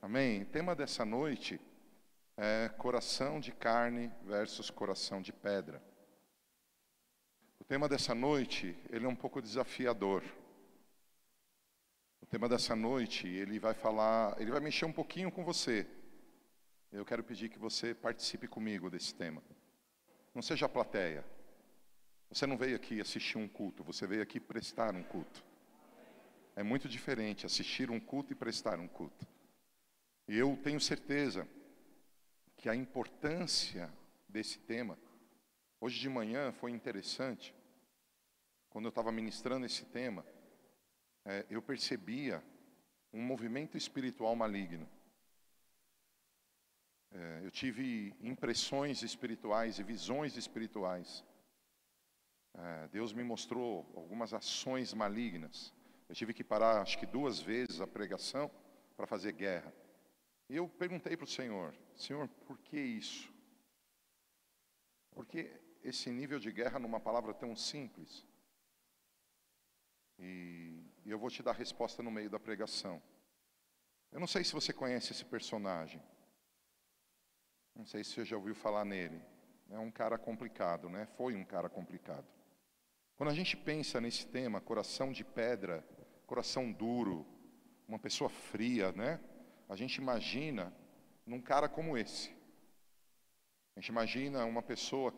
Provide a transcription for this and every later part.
Amém? O tema dessa noite é coração de carne versus coração de pedra. O tema dessa noite, ele é um pouco desafiador. O tema dessa noite, ele vai falar, ele vai mexer um pouquinho com você. Eu quero pedir que você participe comigo desse tema. Não seja plateia. Você não veio aqui assistir um culto, você veio aqui prestar um culto. É muito diferente assistir um culto e prestar um culto. E eu tenho certeza que a importância desse tema, hoje de manhã foi interessante, quando eu estava ministrando esse tema, é, eu percebia um movimento espiritual maligno. É, eu tive impressões espirituais e visões espirituais. É, Deus me mostrou algumas ações malignas. Eu tive que parar, acho que duas vezes a pregação para fazer guerra. E eu perguntei para o Senhor, Senhor, por que isso? Por que esse nível de guerra numa palavra tão simples? E eu vou te dar a resposta no meio da pregação. Eu não sei se você conhece esse personagem. Não sei se você já ouviu falar nele. É um cara complicado, né? Foi um cara complicado. Quando a gente pensa nesse tema, coração de pedra, coração duro, uma pessoa fria, né? A gente imagina num cara como esse. A gente imagina uma pessoa,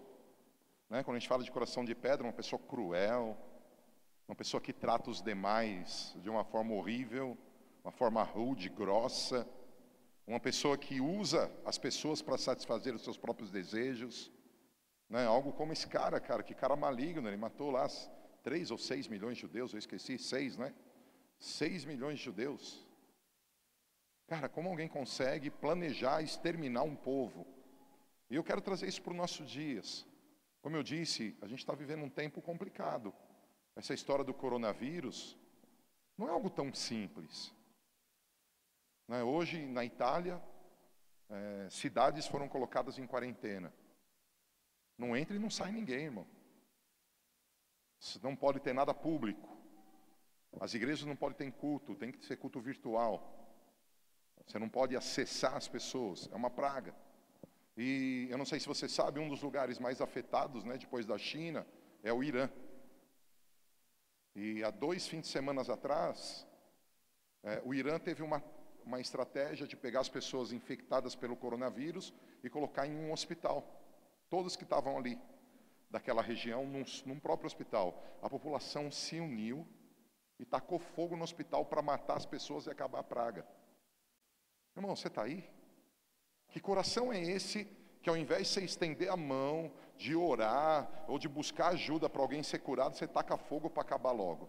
né, quando a gente fala de coração de pedra, uma pessoa cruel, uma pessoa que trata os demais de uma forma horrível, uma forma rude, grossa, uma pessoa que usa as pessoas para satisfazer os seus próprios desejos, né? Algo como esse cara, cara, que cara maligno, ele matou lá três ou seis milhões de judeus, eu esqueci, seis, né? Seis milhões de judeus. Cara, como alguém consegue planejar exterminar um povo? E eu quero trazer isso para os nossos dias. Como eu disse, a gente está vivendo um tempo complicado. Essa história do coronavírus não é algo tão simples. Né? Hoje, na Itália, é, cidades foram colocadas em quarentena. Não entra e não sai ninguém, irmão. Não pode ter nada público. As igrejas não podem ter culto, tem que ser culto virtual. Você não pode acessar as pessoas, é uma praga. E eu não sei se você sabe, um dos lugares mais afetados, né, depois da China, é o Irã. E há dois fins de semana atrás, é, o Irã teve uma, uma estratégia de pegar as pessoas infectadas pelo coronavírus e colocar em um hospital. Todos que estavam ali, daquela região, num, num próprio hospital. A população se uniu e tacou fogo no hospital para matar as pessoas e acabar a praga. Irmão, você está aí? Que coração é esse que ao invés de você estender a mão, de orar ou de buscar ajuda para alguém ser curado, você taca fogo para acabar logo?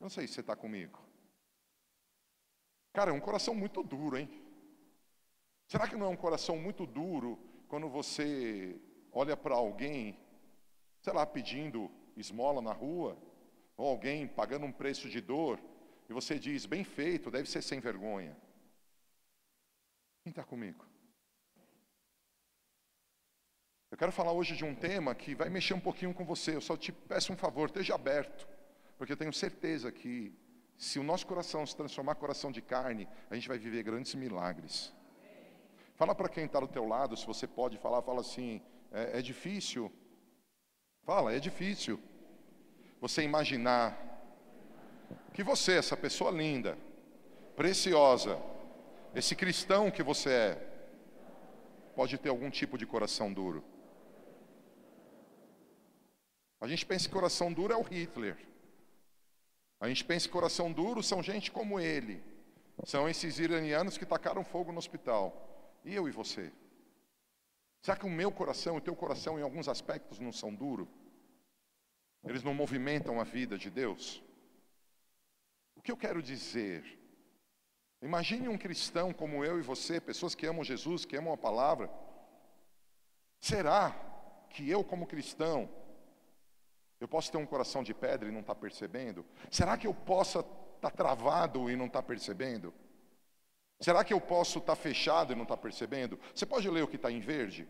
Não sei se você está comigo. Cara, é um coração muito duro, hein? Será que não é um coração muito duro quando você olha para alguém, sei lá, pedindo esmola na rua, ou alguém pagando um preço de dor, e você diz, bem feito, deve ser sem vergonha. Quem está comigo? Eu quero falar hoje de um tema que vai mexer um pouquinho com você. Eu só te peço um favor, esteja aberto, porque eu tenho certeza que se o nosso coração se transformar em coração de carne, a gente vai viver grandes milagres. Fala para quem está do teu lado, se você pode falar, fala assim, é, é difícil. Fala, é difícil. Você imaginar que você, essa pessoa linda, preciosa, esse cristão que você é pode ter algum tipo de coração duro. A gente pensa que coração duro é o Hitler. A gente pensa que coração duro são gente como ele. São esses iranianos que tacaram fogo no hospital. E eu e você? Será que o meu coração o teu coração, em alguns aspectos, não são duros? Eles não movimentam a vida de Deus? O que eu quero dizer Imagine um cristão como eu e você, pessoas que amam Jesus, que amam a palavra. Será que eu, como cristão, eu posso ter um coração de pedra e não estar tá percebendo? Será que eu possa estar tá travado e não estar tá percebendo? Será que eu posso estar tá fechado e não estar tá percebendo? Você pode ler o que está em verde?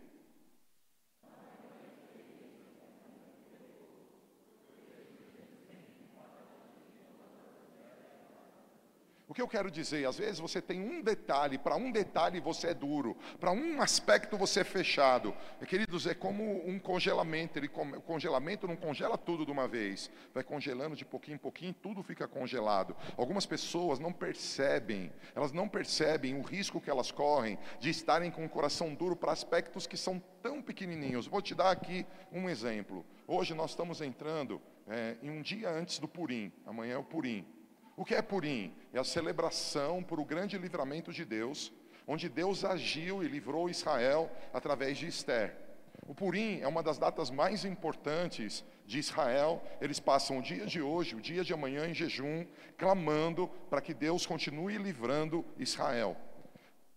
O que eu quero dizer, às vezes você tem um detalhe, para um detalhe você é duro, para um aspecto você é fechado. Queridos, é como um congelamento, ele, o congelamento não congela tudo de uma vez, vai congelando de pouquinho em pouquinho, tudo fica congelado. Algumas pessoas não percebem, elas não percebem o risco que elas correm de estarem com o coração duro para aspectos que são tão pequenininhos. Vou te dar aqui um exemplo. Hoje nós estamos entrando é, em um dia antes do Purim, amanhã é o Purim. O que é Purim? É a celebração por o grande livramento de Deus, onde Deus agiu e livrou Israel através de Esther. O Purim é uma das datas mais importantes de Israel. Eles passam o dia de hoje, o dia de amanhã em jejum, clamando para que Deus continue livrando Israel.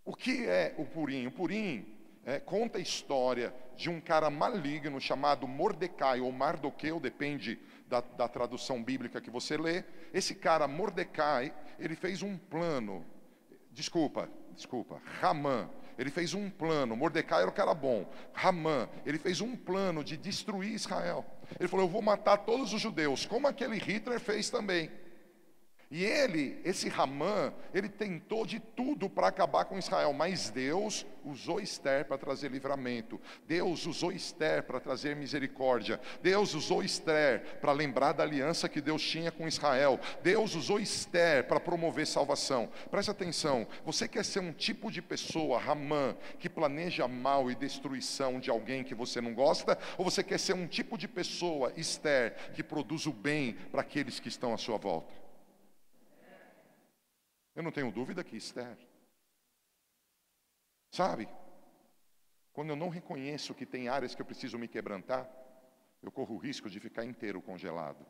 O que é o Purim? O Purim é, conta a história de um cara maligno chamado Mordecai ou Mardoqueu, depende da, da tradução bíblica que você lê, esse cara Mordecai, ele fez um plano. Desculpa, desculpa, Ramã. Ele fez um plano. Mordecai era o cara bom. Ramã, ele fez um plano de destruir Israel. Ele falou: Eu vou matar todos os judeus, como aquele Hitler fez também. E ele, esse Ramã, ele tentou de tudo para acabar com Israel, mas Deus usou Esther para trazer livramento. Deus usou Esther para trazer misericórdia. Deus usou Esther para lembrar da aliança que Deus tinha com Israel. Deus usou Esther para promover salvação. Preste atenção, você quer ser um tipo de pessoa, Ramã, que planeja mal e destruição de alguém que você não gosta? Ou você quer ser um tipo de pessoa, Esther, que produz o bem para aqueles que estão à sua volta? Eu não tenho dúvida que Esther. Sabe? Quando eu não reconheço que tem áreas que eu preciso me quebrantar, eu corro o risco de ficar inteiro congelado.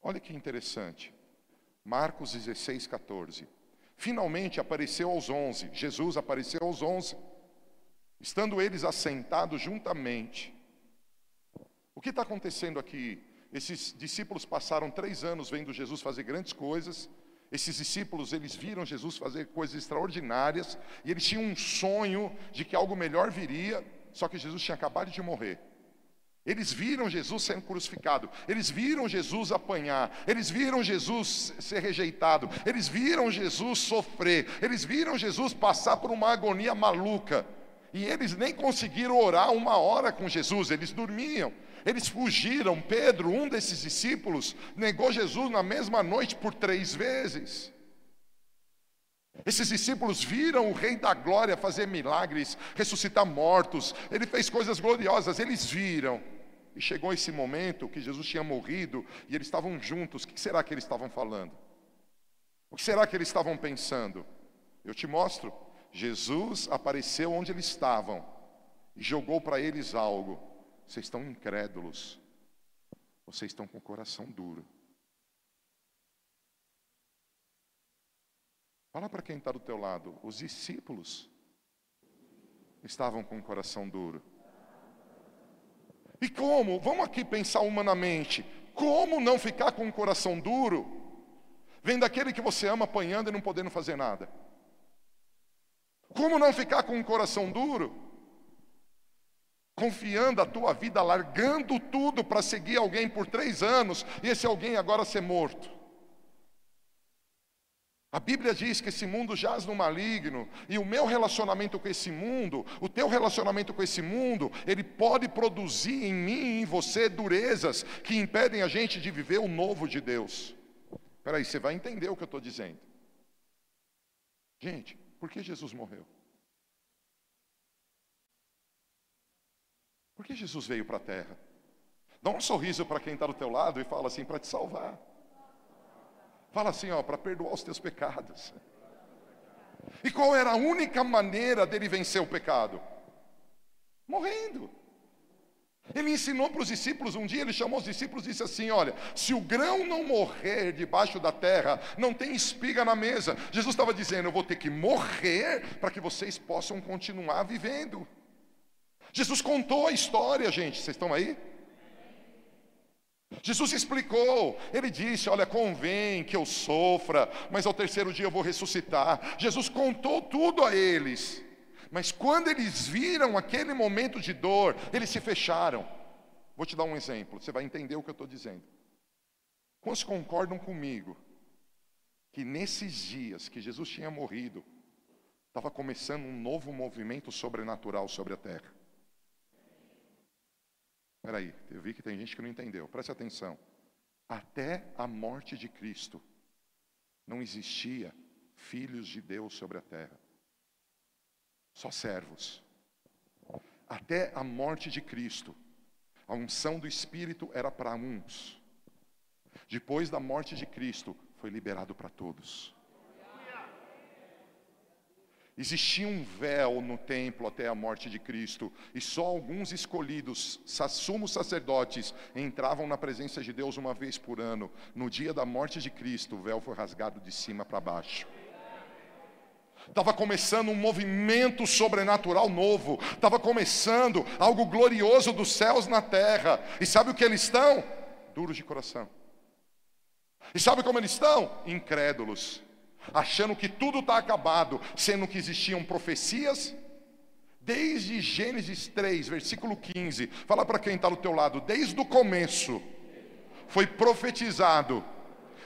Olha que interessante. Marcos 16, 14. Finalmente apareceu aos onze, Jesus apareceu aos onze, estando eles assentados juntamente. O que está acontecendo aqui? Esses discípulos passaram três anos vendo Jesus fazer grandes coisas. Esses discípulos, eles viram Jesus fazer coisas extraordinárias. E eles tinham um sonho de que algo melhor viria. Só que Jesus tinha acabado de morrer. Eles viram Jesus sendo crucificado, eles viram Jesus apanhar, eles viram Jesus ser rejeitado, eles viram Jesus sofrer, eles viram Jesus passar por uma agonia maluca. E eles nem conseguiram orar uma hora com Jesus, eles dormiam. Eles fugiram. Pedro, um desses discípulos, negou Jesus na mesma noite por três vezes. Esses discípulos viram o Rei da Glória fazer milagres, ressuscitar mortos, ele fez coisas gloriosas, eles viram. E chegou esse momento que Jesus tinha morrido e eles estavam juntos. O que será que eles estavam falando? O que será que eles estavam pensando? Eu te mostro. Jesus apareceu onde eles estavam e jogou para eles algo. Vocês estão incrédulos. Vocês estão com o coração duro. Fala para quem está do teu lado. Os discípulos estavam com o coração duro. E como? Vamos aqui pensar humanamente. Como não ficar com o coração duro? Vendo aquele que você ama apanhando e não podendo fazer nada. Como não ficar com o coração duro? confiando a tua vida, largando tudo para seguir alguém por três anos e esse alguém agora ser morto. A Bíblia diz que esse mundo jaz no maligno, e o meu relacionamento com esse mundo, o teu relacionamento com esse mundo, ele pode produzir em mim e em você durezas que impedem a gente de viver o novo de Deus. Espera aí, você vai entender o que eu estou dizendo. Gente, por que Jesus morreu? Por que Jesus veio para a terra? Dá um sorriso para quem está do teu lado e fala assim, para te salvar. Fala assim, ó, para perdoar os teus pecados. E qual era a única maneira dele vencer o pecado? Morrendo. Ele ensinou para os discípulos, um dia ele chamou os discípulos e disse assim: Olha, se o grão não morrer debaixo da terra, não tem espiga na mesa. Jesus estava dizendo: Eu vou ter que morrer para que vocês possam continuar vivendo. Jesus contou a história, gente, vocês estão aí? Jesus explicou, ele disse: Olha, convém que eu sofra, mas ao terceiro dia eu vou ressuscitar. Jesus contou tudo a eles, mas quando eles viram aquele momento de dor, eles se fecharam. Vou te dar um exemplo, você vai entender o que eu estou dizendo. Quantos concordam comigo que nesses dias que Jesus tinha morrido, estava começando um novo movimento sobrenatural sobre a terra. Espera aí, eu vi que tem gente que não entendeu. Preste atenção. Até a morte de Cristo, não existia filhos de Deus sobre a terra. Só servos. Até a morte de Cristo, a unção do Espírito era para uns. Depois da morte de Cristo, foi liberado para todos. Existia um véu no templo até a morte de Cristo, e só alguns escolhidos, sumos sacerdotes, entravam na presença de Deus uma vez por ano. No dia da morte de Cristo, o véu foi rasgado de cima para baixo. Estava começando um movimento sobrenatural novo, estava começando algo glorioso dos céus na terra, e sabe o que eles estão? Duros de coração. E sabe como eles estão? Incrédulos achando que tudo está acabado, sendo que existiam profecias. Desde Gênesis 3, versículo 15, fala para quem está do teu lado, desde o começo, foi profetizado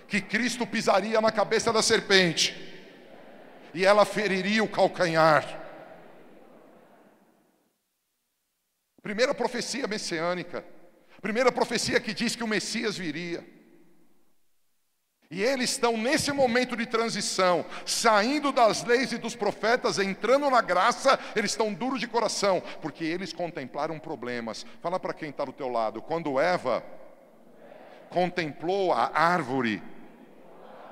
que Cristo pisaria na cabeça da serpente e ela feriria o calcanhar. Primeira profecia messiânica, primeira profecia que diz que o Messias viria. E eles estão nesse momento de transição, saindo das leis e dos profetas, entrando na graça, eles estão duros de coração, porque eles contemplaram problemas. Fala para quem está do teu lado, quando Eva contemplou a árvore,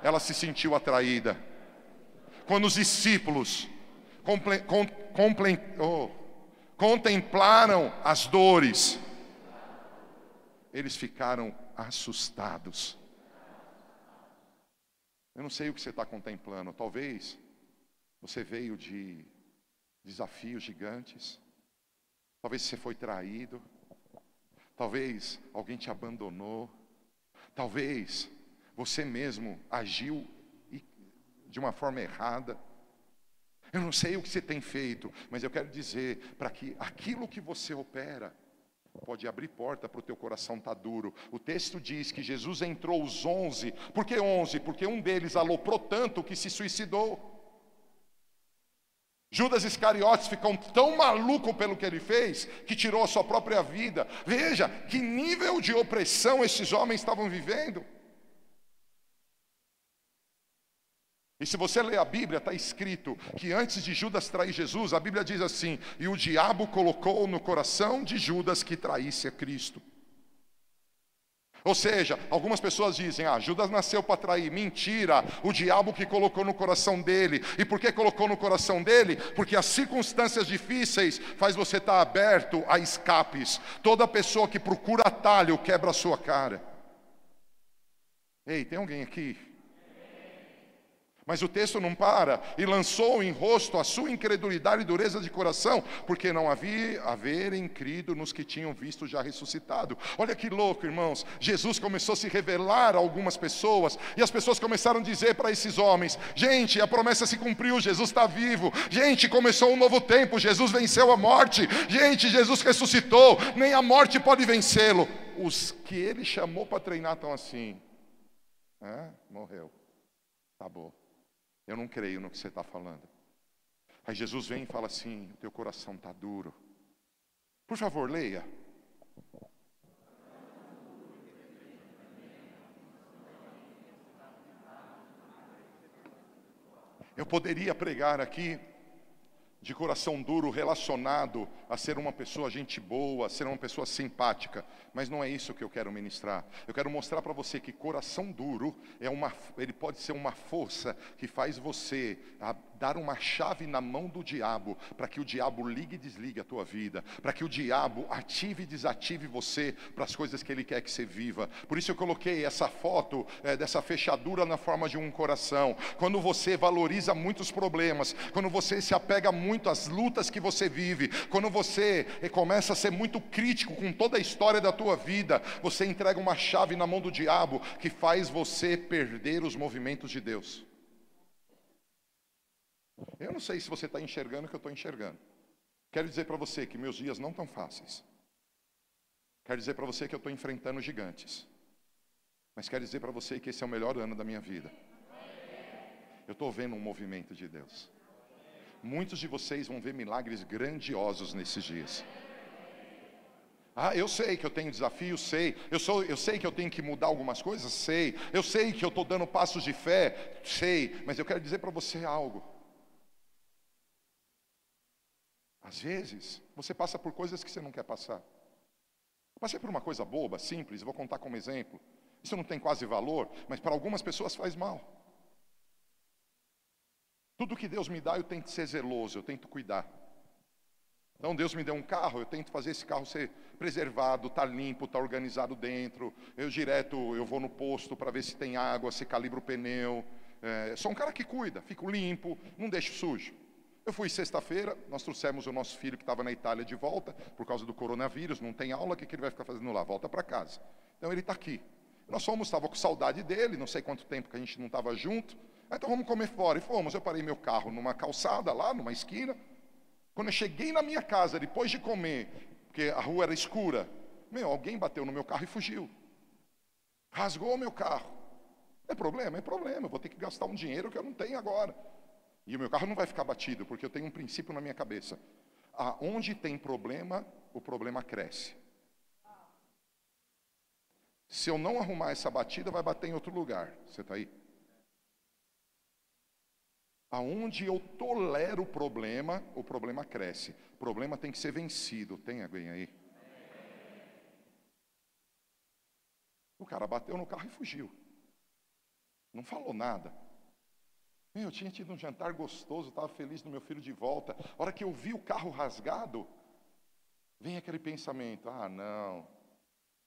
ela se sentiu atraída. Quando os discípulos contemplaram as dores, eles ficaram assustados. Eu não sei o que você está contemplando. Talvez você veio de desafios gigantes. Talvez você foi traído. Talvez alguém te abandonou. Talvez você mesmo agiu de uma forma errada. Eu não sei o que você tem feito, mas eu quero dizer para que aquilo que você opera pode abrir porta para o teu coração estar tá duro. O texto diz que Jesus entrou os onze. Por que onze? Porque um deles aloprou tanto que se suicidou. Judas Iscariotes ficou tão maluco pelo que ele fez que tirou a sua própria vida. Veja que nível de opressão esses homens estavam vivendo. E se você ler a Bíblia, está escrito que antes de Judas trair Jesus, a Bíblia diz assim: e o diabo colocou no coração de Judas que traísse a Cristo. Ou seja, algumas pessoas dizem: ah, Judas nasceu para trair. Mentira, o diabo que colocou no coração dele. E por que colocou no coração dele? Porque as circunstâncias difíceis faz você estar tá aberto a escapes. Toda pessoa que procura atalho quebra a sua cara. Ei, tem alguém aqui mas o texto não para, e lançou em rosto a sua incredulidade e dureza de coração, porque não havia haverem crido nos que tinham visto já ressuscitado. Olha que louco, irmãos. Jesus começou a se revelar a algumas pessoas, e as pessoas começaram a dizer para esses homens: gente, a promessa se cumpriu, Jesus está vivo. Gente, começou um novo tempo, Jesus venceu a morte. Gente, Jesus ressuscitou, nem a morte pode vencê-lo. Os que ele chamou para treinar estão assim: é, morreu, acabou. Eu não creio no que você está falando. Aí Jesus vem e fala assim: o teu coração está duro. Por favor, leia. Eu poderia pregar aqui de coração duro relacionado a ser uma pessoa gente boa, a ser uma pessoa simpática, mas não é isso que eu quero ministrar. Eu quero mostrar para você que coração duro é uma ele pode ser uma força que faz você dar uma chave na mão do diabo, para que o diabo ligue e desligue a tua vida, para que o diabo ative e desative você para as coisas que ele quer que você viva. Por isso eu coloquei essa foto é, dessa fechadura na forma de um coração. Quando você valoriza muitos problemas, quando você se apega muito às lutas que você vive, quando você começa a ser muito crítico com toda a história da tua vida, você entrega uma chave na mão do diabo que faz você perder os movimentos de Deus. Eu não sei se você está enxergando o que eu estou enxergando. Quero dizer para você que meus dias não estão fáceis. Quero dizer para você que eu estou enfrentando gigantes. Mas quero dizer para você que esse é o melhor ano da minha vida. Eu estou vendo um movimento de Deus. Muitos de vocês vão ver milagres grandiosos nesses dias. Ah, eu sei que eu tenho desafios, sei. Eu, sou, eu sei que eu tenho que mudar algumas coisas, sei. Eu sei que eu estou dando passos de fé, sei. Mas eu quero dizer para você algo. Às vezes, você passa por coisas que você não quer passar. Passei por uma coisa boba, simples, vou contar como exemplo. Isso não tem quase valor, mas para algumas pessoas faz mal. Tudo que Deus me dá, eu tento ser zeloso, eu tento cuidar. Então Deus me deu um carro, eu tento fazer esse carro ser preservado, tá limpo, tá organizado dentro. Eu direto, eu vou no posto para ver se tem água, se calibra o pneu. É, sou um cara que cuida, fico limpo, não deixo sujo. Eu fui sexta-feira, nós trouxemos o nosso filho que estava na Itália de volta, por causa do coronavírus, não tem aula, o que, que ele vai ficar fazendo lá? Volta para casa. Então ele está aqui. Nós fomos, estava com saudade dele, não sei quanto tempo que a gente não estava junto. Então vamos comer fora. E fomos, eu parei meu carro numa calçada lá, numa esquina, quando eu cheguei na minha casa, depois de comer, porque a rua era escura, meu, alguém bateu no meu carro e fugiu. Rasgou o meu carro. É problema? É problema. Eu vou ter que gastar um dinheiro que eu não tenho agora. E o meu carro não vai ficar batido, porque eu tenho um princípio na minha cabeça. Aonde tem problema, o problema cresce. Se eu não arrumar essa batida, vai bater em outro lugar. Você está aí? Aonde eu tolero o problema, o problema cresce. O problema tem que ser vencido. Tem alguém aí? O cara bateu no carro e fugiu. Não falou nada. Eu tinha tido um jantar gostoso, estava feliz no meu filho de volta. A hora que eu vi o carro rasgado, vem aquele pensamento: ah, não,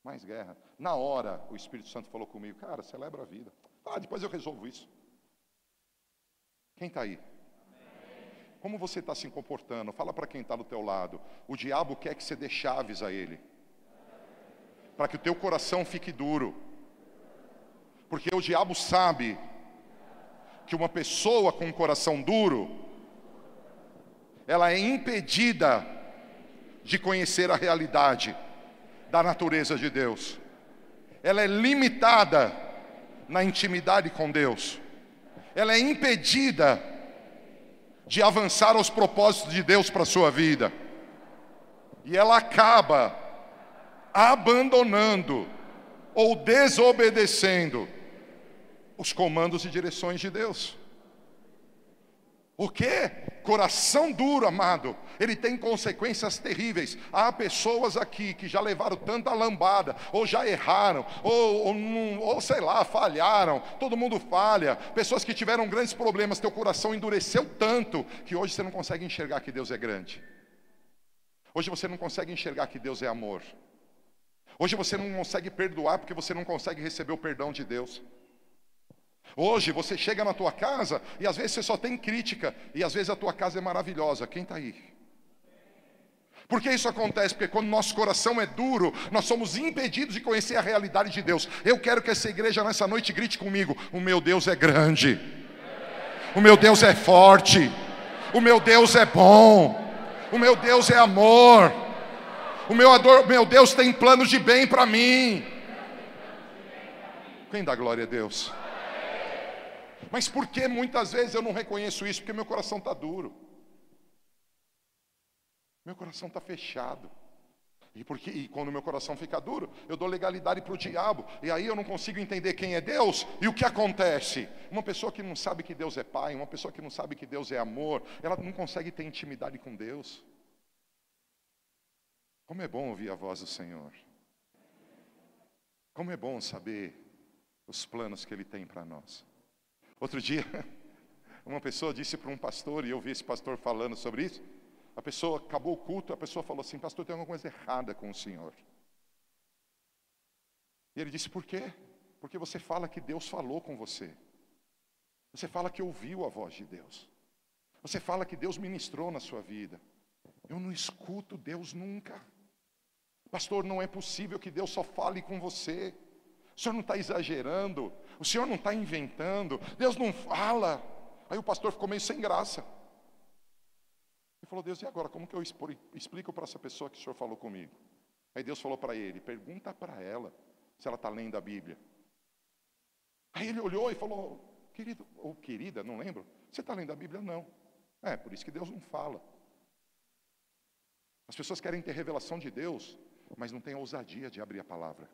mais guerra. Na hora, o Espírito Santo falou comigo: cara, celebra a vida. Ah, depois eu resolvo isso. Quem está aí? Como você está se comportando? Fala para quem está do teu lado. O diabo quer que você dê chaves a ele. Para que o teu coração fique duro. Porque o diabo sabe que uma pessoa com um coração duro, ela é impedida de conhecer a realidade da natureza de Deus. Ela é limitada na intimidade com Deus ela é impedida de avançar aos propósitos de Deus para a sua vida. E ela acaba abandonando ou desobedecendo os comandos e direções de Deus. O que? Coração duro, amado, ele tem consequências terríveis. Há pessoas aqui que já levaram tanta lambada, ou já erraram, ou, ou, ou, sei lá, falharam. Todo mundo falha. Pessoas que tiveram grandes problemas, teu coração endureceu tanto que hoje você não consegue enxergar que Deus é grande. Hoje você não consegue enxergar que Deus é amor. Hoje você não consegue perdoar porque você não consegue receber o perdão de Deus. Hoje você chega na tua casa e às vezes você só tem crítica e às vezes a tua casa é maravilhosa. Quem está aí? Por que isso acontece? Porque quando nosso coração é duro, nós somos impedidos de conhecer a realidade de Deus. Eu quero que essa igreja nessa noite grite comigo: O meu Deus é grande, o meu Deus é forte, o meu Deus é bom, o meu Deus é amor, o meu, ador, meu Deus tem planos de bem para mim. Quem dá glória a Deus? Mas por que muitas vezes eu não reconheço isso? Porque meu coração está duro. Meu coração está fechado. E, porque, e quando meu coração fica duro, eu dou legalidade para o diabo. E aí eu não consigo entender quem é Deus e o que acontece. Uma pessoa que não sabe que Deus é Pai, uma pessoa que não sabe que Deus é amor, ela não consegue ter intimidade com Deus. Como é bom ouvir a voz do Senhor. Como é bom saber os planos que Ele tem para nós. Outro dia, uma pessoa disse para um pastor, e eu vi esse pastor falando sobre isso. A pessoa acabou o culto, a pessoa falou assim: Pastor, tem alguma coisa errada com o senhor. E ele disse: Por quê? Porque você fala que Deus falou com você. Você fala que ouviu a voz de Deus. Você fala que Deus ministrou na sua vida. Eu não escuto Deus nunca. Pastor, não é possível que Deus só fale com você. O senhor não está exagerando. O senhor não está inventando. Deus não fala. Aí o pastor ficou meio sem graça. Ele falou, Deus, e agora? Como que eu explico para essa pessoa que o senhor falou comigo? Aí Deus falou para ele: pergunta para ela se ela está lendo a Bíblia. Aí ele olhou e falou: Querido ou querida, não lembro. Você está lendo a Bíblia? Não. É, por isso que Deus não fala. As pessoas querem ter revelação de Deus, mas não têm ousadia de abrir a palavra.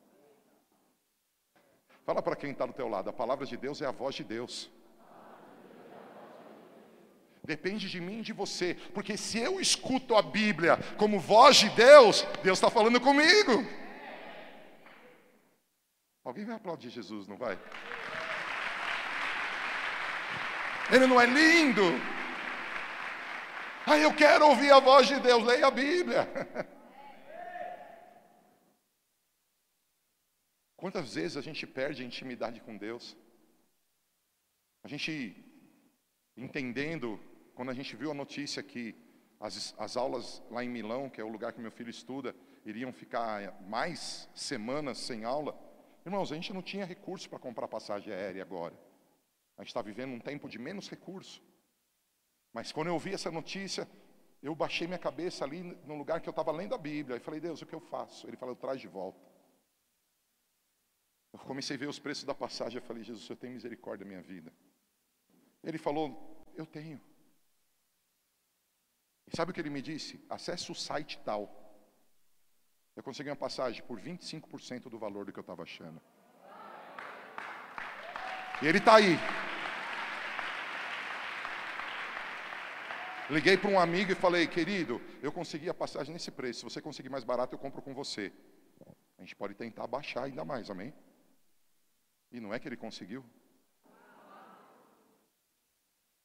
Fala para quem está do teu lado, a palavra de Deus é a voz de Deus. Depende de mim e de você, porque se eu escuto a Bíblia como voz de Deus, Deus está falando comigo. Alguém vai aplaudir Jesus, não vai? Ele não é lindo? Ah, eu quero ouvir a voz de Deus, leia a Bíblia. Quantas vezes a gente perde a intimidade com Deus? A gente entendendo, quando a gente viu a notícia que as, as aulas lá em Milão, que é o lugar que meu filho estuda, iriam ficar mais semanas sem aula. Irmãos, a gente não tinha recurso para comprar passagem aérea agora. A gente está vivendo um tempo de menos recurso. Mas quando eu vi essa notícia, eu baixei minha cabeça ali no lugar que eu estava lendo a Bíblia e falei, Deus, o que eu faço? Ele falou, traz de volta. Eu comecei a ver os preços da passagem, eu falei, Jesus, eu tenho misericórdia da minha vida. Ele falou, eu tenho. E sabe o que ele me disse? Acesse o site tal. Eu consegui uma passagem por 25% do valor do que eu estava achando. E ele está aí. Liguei para um amigo e falei, querido, eu consegui a passagem nesse preço. Se você conseguir mais barato, eu compro com você. A gente pode tentar baixar ainda mais, amém? E não é que ele conseguiu.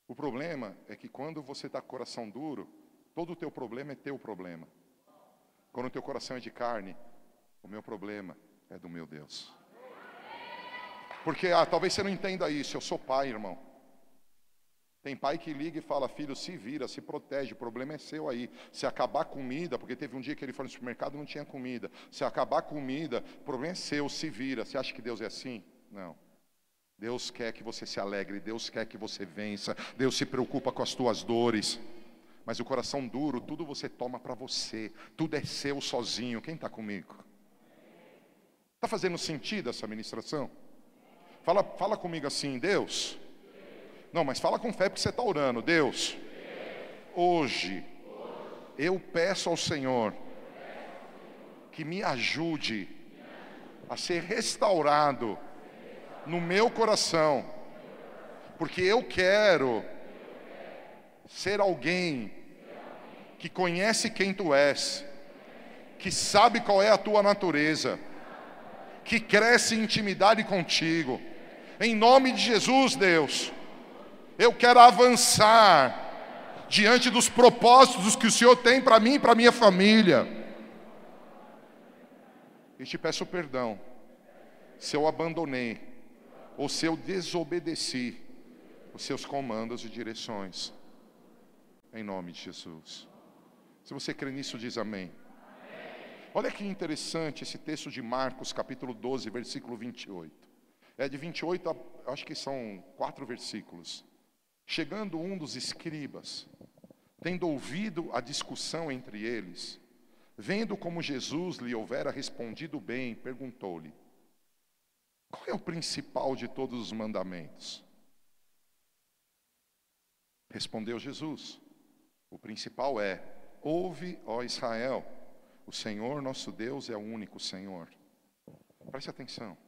O problema é que quando você está com o coração duro, todo o teu problema é teu problema. Quando o teu coração é de carne, o meu problema é do meu Deus. Porque, ah, talvez você não entenda isso, eu sou pai, irmão. Tem pai que liga e fala, filho, se vira, se protege, o problema é seu aí. Se acabar a comida, porque teve um dia que ele foi no supermercado e não tinha comida. Se acabar a comida, o problema é seu, se vira. Você acha que Deus é assim? Não. Deus quer que você se alegre, Deus quer que você vença, Deus se preocupa com as tuas dores. Mas o coração duro, tudo você toma para você, tudo é seu sozinho. Quem está comigo? Está fazendo sentido essa ministração? Fala, fala comigo assim, Deus. Não, mas fala com fé porque você está orando. Deus, hoje eu peço ao Senhor que me ajude a ser restaurado no meu coração, porque eu quero ser alguém que conhece quem tu és, que sabe qual é a tua natureza, que cresce em intimidade contigo. Em nome de Jesus, Deus, eu quero avançar diante dos propósitos que o Senhor tem para mim e para minha família. E te peço perdão se eu abandonei ou se eu desobedeci os seus comandos e direções. Em nome de Jesus. Se você crê nisso, diz amém. Olha que interessante esse texto de Marcos, capítulo 12, versículo 28. É de 28 a, acho que são quatro versículos. Chegando um dos escribas, tendo ouvido a discussão entre eles, vendo como Jesus lhe houvera respondido bem, perguntou-lhe: qual é o principal de todos os mandamentos? Respondeu Jesus: O principal é: Ouve, ó Israel, o Senhor nosso Deus é o único Senhor. Preste atenção.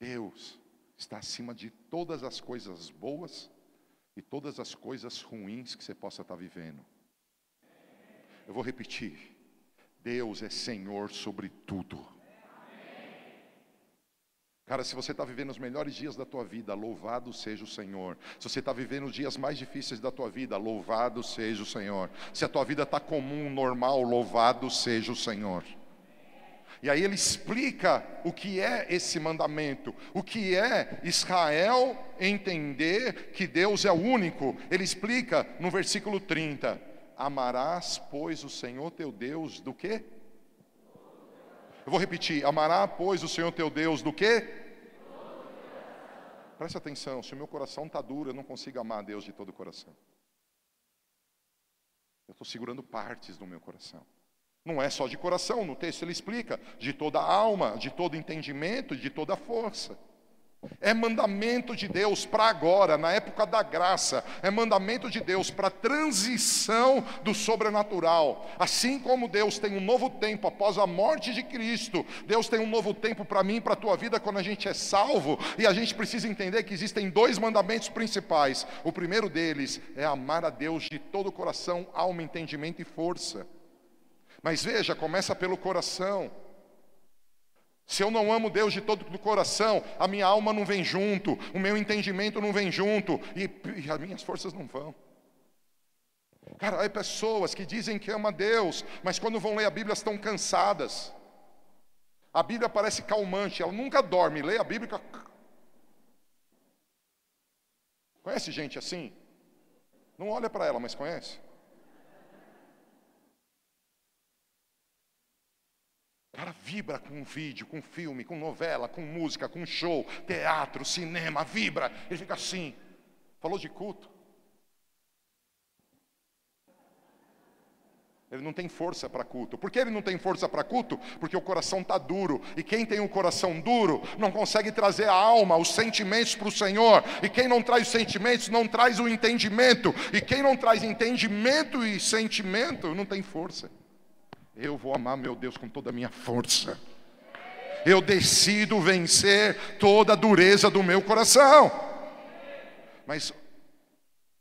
Deus está acima de todas as coisas boas e todas as coisas ruins que você possa estar vivendo. Eu vou repetir. Deus é Senhor sobre tudo. Cara, se você está vivendo os melhores dias da tua vida, louvado seja o Senhor. Se você está vivendo os dias mais difíceis da tua vida, louvado seja o Senhor. Se a tua vida está comum, normal, louvado seja o Senhor. E aí ele explica o que é esse mandamento, o que é Israel entender que Deus é o único. Ele explica no versículo 30: Amarás, pois, o Senhor teu Deus do quê? Eu vou repetir: amará, pois, o Senhor teu Deus do quê? Preste atenção, se o meu coração está duro, eu não consigo amar a Deus de todo o coração. Eu estou segurando partes do meu coração. Não é só de coração, no texto ele explica, de toda a alma, de todo entendimento, de toda a força. É mandamento de Deus para agora, na época da graça. É mandamento de Deus para a transição do sobrenatural. Assim como Deus tem um novo tempo após a morte de Cristo, Deus tem um novo tempo para mim e para a tua vida quando a gente é salvo. E a gente precisa entender que existem dois mandamentos principais. O primeiro deles é amar a Deus de todo o coração, alma, entendimento e força. Mas veja, começa pelo coração. Se eu não amo Deus de todo o coração, a minha alma não vem junto, o meu entendimento não vem junto e, e as minhas forças não vão. Cara, há pessoas que dizem que amam Deus, mas quando vão ler a Bíblia estão cansadas. A Bíblia parece calmante, ela nunca dorme, lê a Bíblia. Conhece gente assim? Não olha para ela, mas conhece? O cara vibra com vídeo, com filme, com novela, com música, com show, teatro, cinema, vibra. Ele fica assim. Falou de culto. Ele não tem força para culto. Por que ele não tem força para culto? Porque o coração está duro. E quem tem um coração duro não consegue trazer a alma, os sentimentos para o Senhor. E quem não traz os sentimentos não traz o entendimento. E quem não traz entendimento e sentimento não tem força. Eu vou amar meu Deus com toda a minha força. Eu decido vencer toda a dureza do meu coração. Mas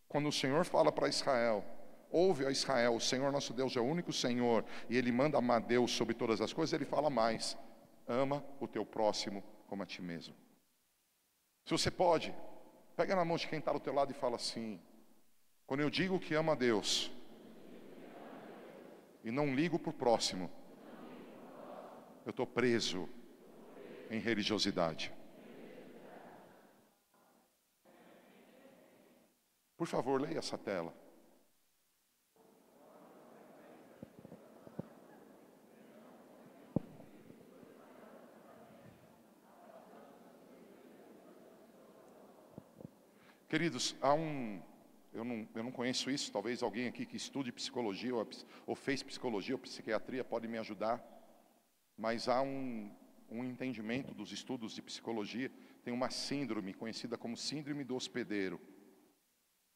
quando o Senhor fala para Israel, ouve a Israel, o Senhor nosso Deus é o único Senhor, e Ele manda amar Deus sobre todas as coisas, Ele fala mais: ama o teu próximo como a ti mesmo. Se você pode, pega na mão de quem está do teu lado e fala assim: quando eu digo que ama a Deus, e não ligo para o próximo, eu estou preso em religiosidade. Por favor, leia essa tela. Queridos, há um, eu não, eu não conheço isso, talvez alguém aqui que estude psicologia ou, ou fez psicologia ou psiquiatria pode me ajudar, mas há um, um entendimento dos estudos de psicologia, tem uma síndrome conhecida como síndrome do hospedeiro.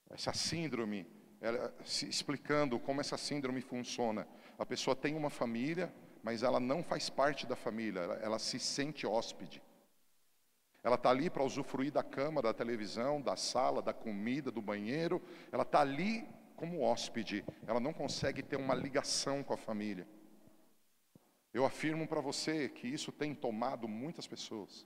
Essa síndrome, ela, se, explicando como essa síndrome funciona. A pessoa tem uma família, mas ela não faz parte da família, ela, ela se sente hóspede. Ela está ali para usufruir da cama, da televisão, da sala, da comida, do banheiro. Ela está ali como hóspede. Ela não consegue ter uma ligação com a família. Eu afirmo para você que isso tem tomado muitas pessoas.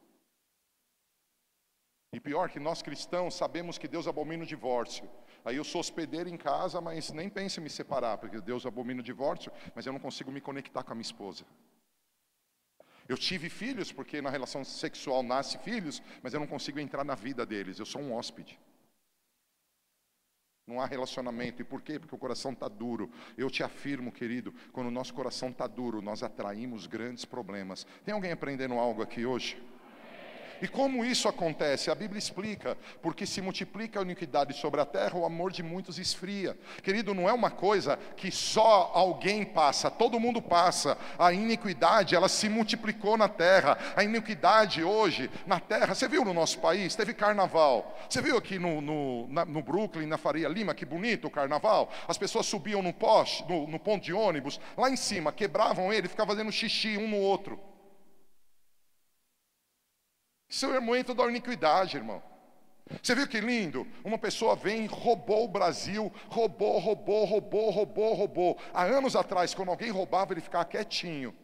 E pior que nós cristãos sabemos que Deus abomina o divórcio. Aí eu sou hospedeiro em casa, mas nem penso em me separar, porque Deus abomina o divórcio, mas eu não consigo me conectar com a minha esposa. Eu tive filhos, porque na relação sexual nasce filhos, mas eu não consigo entrar na vida deles, eu sou um hóspede. Não há relacionamento. E por quê? Porque o coração está duro. Eu te afirmo, querido, quando o nosso coração está duro, nós atraímos grandes problemas. Tem alguém aprendendo algo aqui hoje? E como isso acontece? A Bíblia explica, porque se multiplica a iniquidade sobre a terra, o amor de muitos esfria. Querido, não é uma coisa que só alguém passa, todo mundo passa. A iniquidade, ela se multiplicou na terra. A iniquidade hoje, na terra, você viu no nosso país, teve carnaval. Você viu aqui no, no, na, no Brooklyn, na Faria Lima, que bonito o carnaval? As pessoas subiam no poste, no, no ponto de ônibus, lá em cima, quebravam ele, ficavam fazendo xixi um no outro. Isso é o momento da iniquidade, irmão. Você viu que lindo? Uma pessoa vem, roubou o Brasil, roubou, roubou, roubou, roubou, roubou. Há anos atrás, quando alguém roubava, ele ficava quietinho.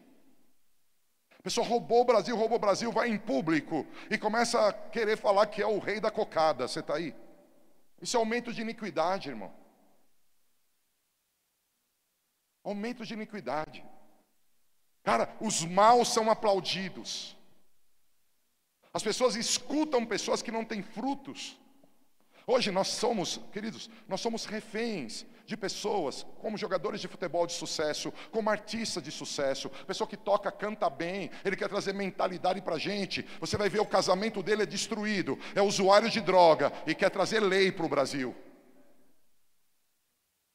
A pessoa roubou o Brasil, roubou o Brasil, vai em público e começa a querer falar que é o rei da cocada. Você está aí? Isso é aumento de iniquidade, irmão. Aumento de iniquidade. Cara, os maus são aplaudidos. As pessoas escutam pessoas que não têm frutos. Hoje nós somos, queridos, nós somos reféns de pessoas como jogadores de futebol de sucesso, como artistas de sucesso, pessoa que toca, canta bem, ele quer trazer mentalidade para a gente. Você vai ver o casamento dele é destruído, é usuário de droga e quer trazer lei para o Brasil.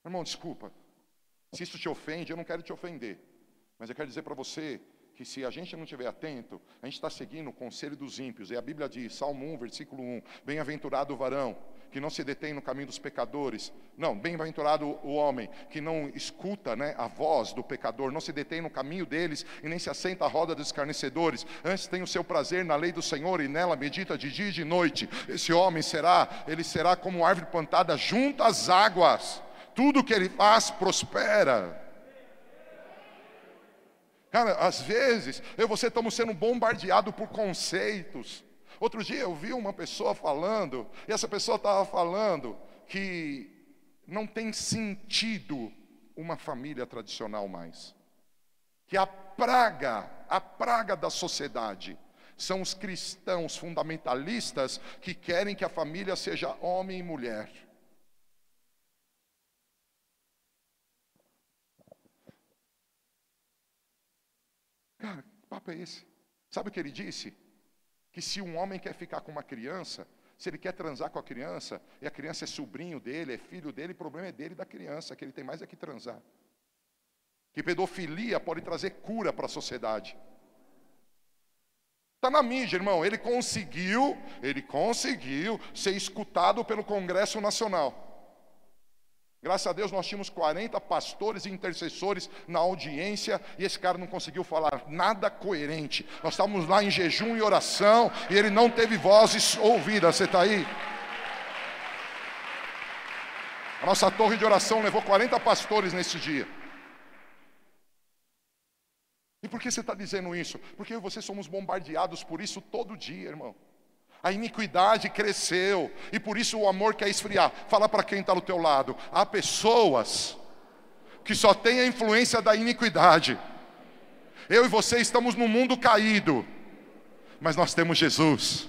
Irmão, desculpa, se isso te ofende, eu não quero te ofender, mas eu quero dizer para você que se a gente não estiver atento, a gente está seguindo o conselho dos ímpios. E a Bíblia diz, Salmo 1, versículo 1, Bem-aventurado o varão que não se detém no caminho dos pecadores. Não, bem-aventurado o homem que não escuta né, a voz do pecador, não se detém no caminho deles e nem se assenta à roda dos escarnecedores. Antes tem o seu prazer na lei do Senhor e nela medita de dia e de noite. Esse homem será, ele será como árvore plantada junto às águas. Tudo que ele faz prospera. Cara, às vezes eu e você estamos sendo bombardeados por conceitos Outro dia eu vi uma pessoa falando, e essa pessoa estava falando que não tem sentido uma família tradicional mais. Que a praga, a praga da sociedade, são os cristãos fundamentalistas que querem que a família seja homem e mulher. Cara, que papo é esse? Sabe o que ele disse? que se um homem quer ficar com uma criança, se ele quer transar com a criança, e a criança é sobrinho dele, é filho dele, o problema é dele e da criança, que ele tem mais é que transar. Que pedofilia pode trazer cura para a sociedade. Está na mídia, irmão. Ele conseguiu, ele conseguiu ser escutado pelo Congresso Nacional. Graças a Deus nós tínhamos 40 pastores e intercessores na audiência e esse cara não conseguiu falar nada coerente. Nós estávamos lá em jejum e oração e ele não teve vozes ouvidas. Você está aí? A nossa torre de oração levou 40 pastores nesse dia. E por que você está dizendo isso? Porque eu e você somos bombardeados por isso todo dia, irmão. A iniquidade cresceu e por isso o amor quer esfriar. Fala para quem está do teu lado. Há pessoas que só têm a influência da iniquidade. Eu e você estamos no mundo caído, mas nós temos Jesus,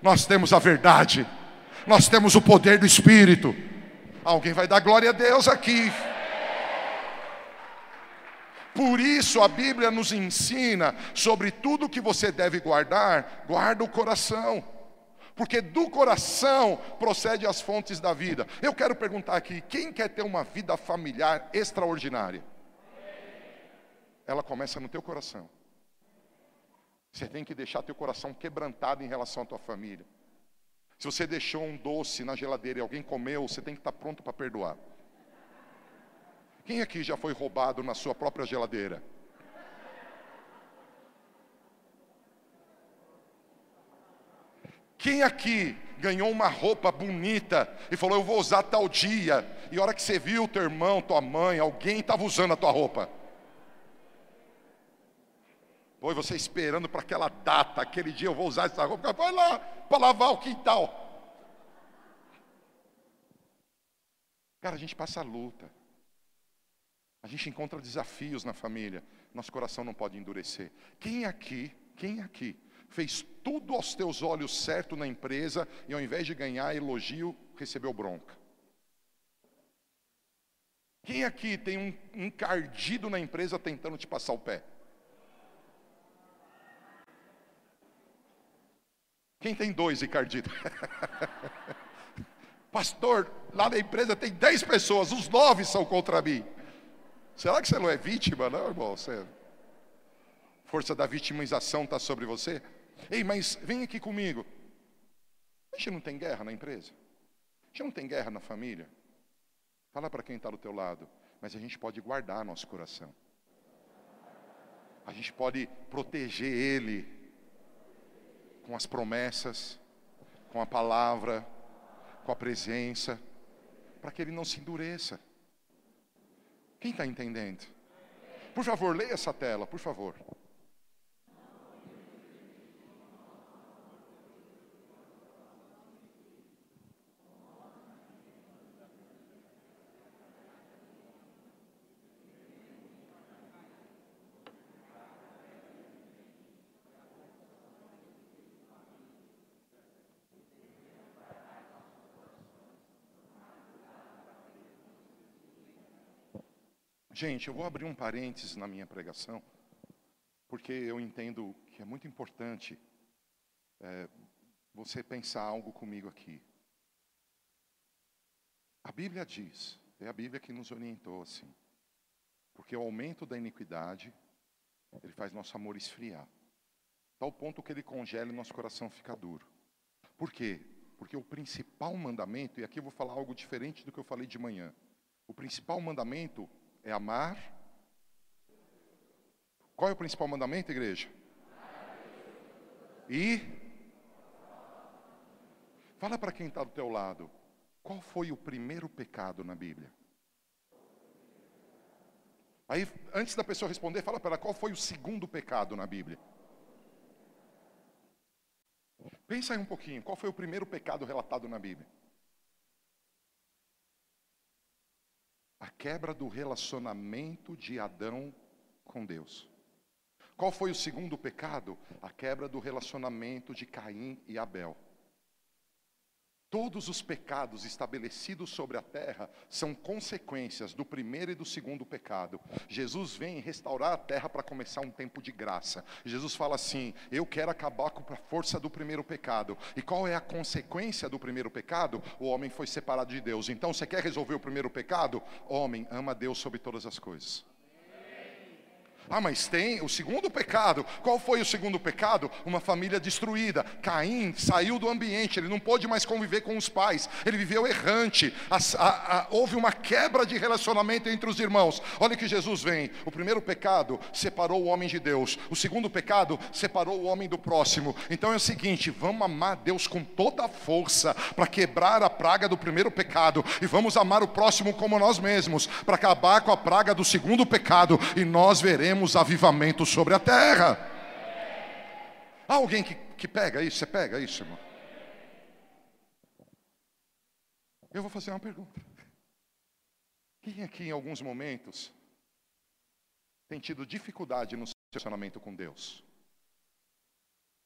nós temos a verdade, nós temos o poder do Espírito. Alguém vai dar glória a Deus aqui. Por isso a Bíblia nos ensina sobre tudo que você deve guardar, guarda o coração porque do coração procede as fontes da vida. Eu quero perguntar aqui: quem quer ter uma vida familiar extraordinária? Ela começa no teu coração. Você tem que deixar teu coração quebrantado em relação à tua família. Se você deixou um doce na geladeira e alguém comeu, você tem que estar pronto para perdoar. Quem aqui já foi roubado na sua própria geladeira? Quem aqui ganhou uma roupa bonita e falou, eu vou usar tal dia, e a hora que você viu teu irmão, tua mãe, alguém estava usando a tua roupa? Foi você esperando para aquela data, aquele dia eu vou usar essa roupa, vai lá para lavar o quintal. Cara, a gente passa a luta. A gente encontra desafios na família. Nosso coração não pode endurecer. Quem aqui, quem aqui fez tudo aos teus olhos certo na empresa e ao invés de ganhar elogio, recebeu bronca. Quem aqui tem um encardido na empresa tentando te passar o pé? Quem tem dois encardidos? Pastor, lá na empresa tem dez pessoas, os nove são contra mim. Será que você não é vítima, não, irmão? Você... Força da vitimização está sobre você? Ei, mas vem aqui comigo. A gente não tem guerra na empresa? A gente não tem guerra na família? Fala para quem está do teu lado. Mas a gente pode guardar nosso coração. A gente pode proteger ele com as promessas, com a palavra, com a presença, para que ele não se endureça. Quem está entendendo? Por favor, leia essa tela, por favor. Gente, eu vou abrir um parênteses na minha pregação, porque eu entendo que é muito importante é, você pensar algo comigo aqui. A Bíblia diz, é a Bíblia que nos orientou assim, porque o aumento da iniquidade Ele faz nosso amor esfriar. Tal ponto que ele congela e nosso coração fica duro. Por quê? Porque o principal mandamento, e aqui eu vou falar algo diferente do que eu falei de manhã. O principal mandamento é amar. Qual é o principal mandamento, igreja? E fala para quem está do teu lado, qual foi o primeiro pecado na Bíblia? Aí, antes da pessoa responder, fala para ela qual foi o segundo pecado na Bíblia. Pensa aí um pouquinho, qual foi o primeiro pecado relatado na Bíblia? A quebra do relacionamento de Adão com Deus. Qual foi o segundo pecado? A quebra do relacionamento de Caim e Abel. Todos os pecados estabelecidos sobre a terra são consequências do primeiro e do segundo pecado. Jesus vem restaurar a terra para começar um tempo de graça. Jesus fala assim: Eu quero acabar com a força do primeiro pecado. E qual é a consequência do primeiro pecado? O homem foi separado de Deus. Então, você quer resolver o primeiro pecado? Homem, ama Deus sobre todas as coisas. Ah, mas tem o segundo pecado. Qual foi o segundo pecado? Uma família destruída. Caim saiu do ambiente, ele não pôde mais conviver com os pais, ele viveu errante. A, a, a, houve uma quebra de relacionamento entre os irmãos. Olha que Jesus vem. O primeiro pecado separou o homem de Deus, o segundo pecado separou o homem do próximo. Então é o seguinte: vamos amar Deus com toda a força para quebrar a praga do primeiro pecado, e vamos amar o próximo como nós mesmos, para acabar com a praga do segundo pecado, e nós veremos teremos avivamento sobre a terra. Há alguém que, que pega isso? Você pega isso, irmão? Eu vou fazer uma pergunta. Quem aqui, em alguns momentos, tem tido dificuldade no relacionamento com Deus?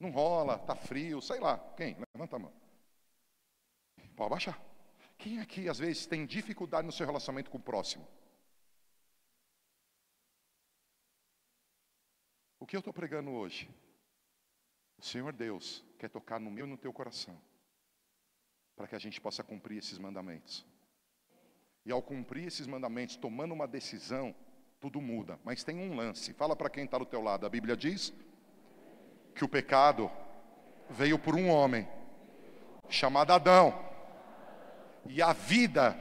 Não rola, tá frio, sei lá. Quem? Levanta a mão. Pode baixar. Quem aqui, às vezes, tem dificuldade no seu relacionamento com o próximo? O que eu estou pregando hoje? O Senhor Deus quer tocar no meu e no teu coração, para que a gente possa cumprir esses mandamentos. E ao cumprir esses mandamentos, tomando uma decisão, tudo muda. Mas tem um lance. Fala para quem está do teu lado. A Bíblia diz que o pecado veio por um homem chamado Adão. E a vida,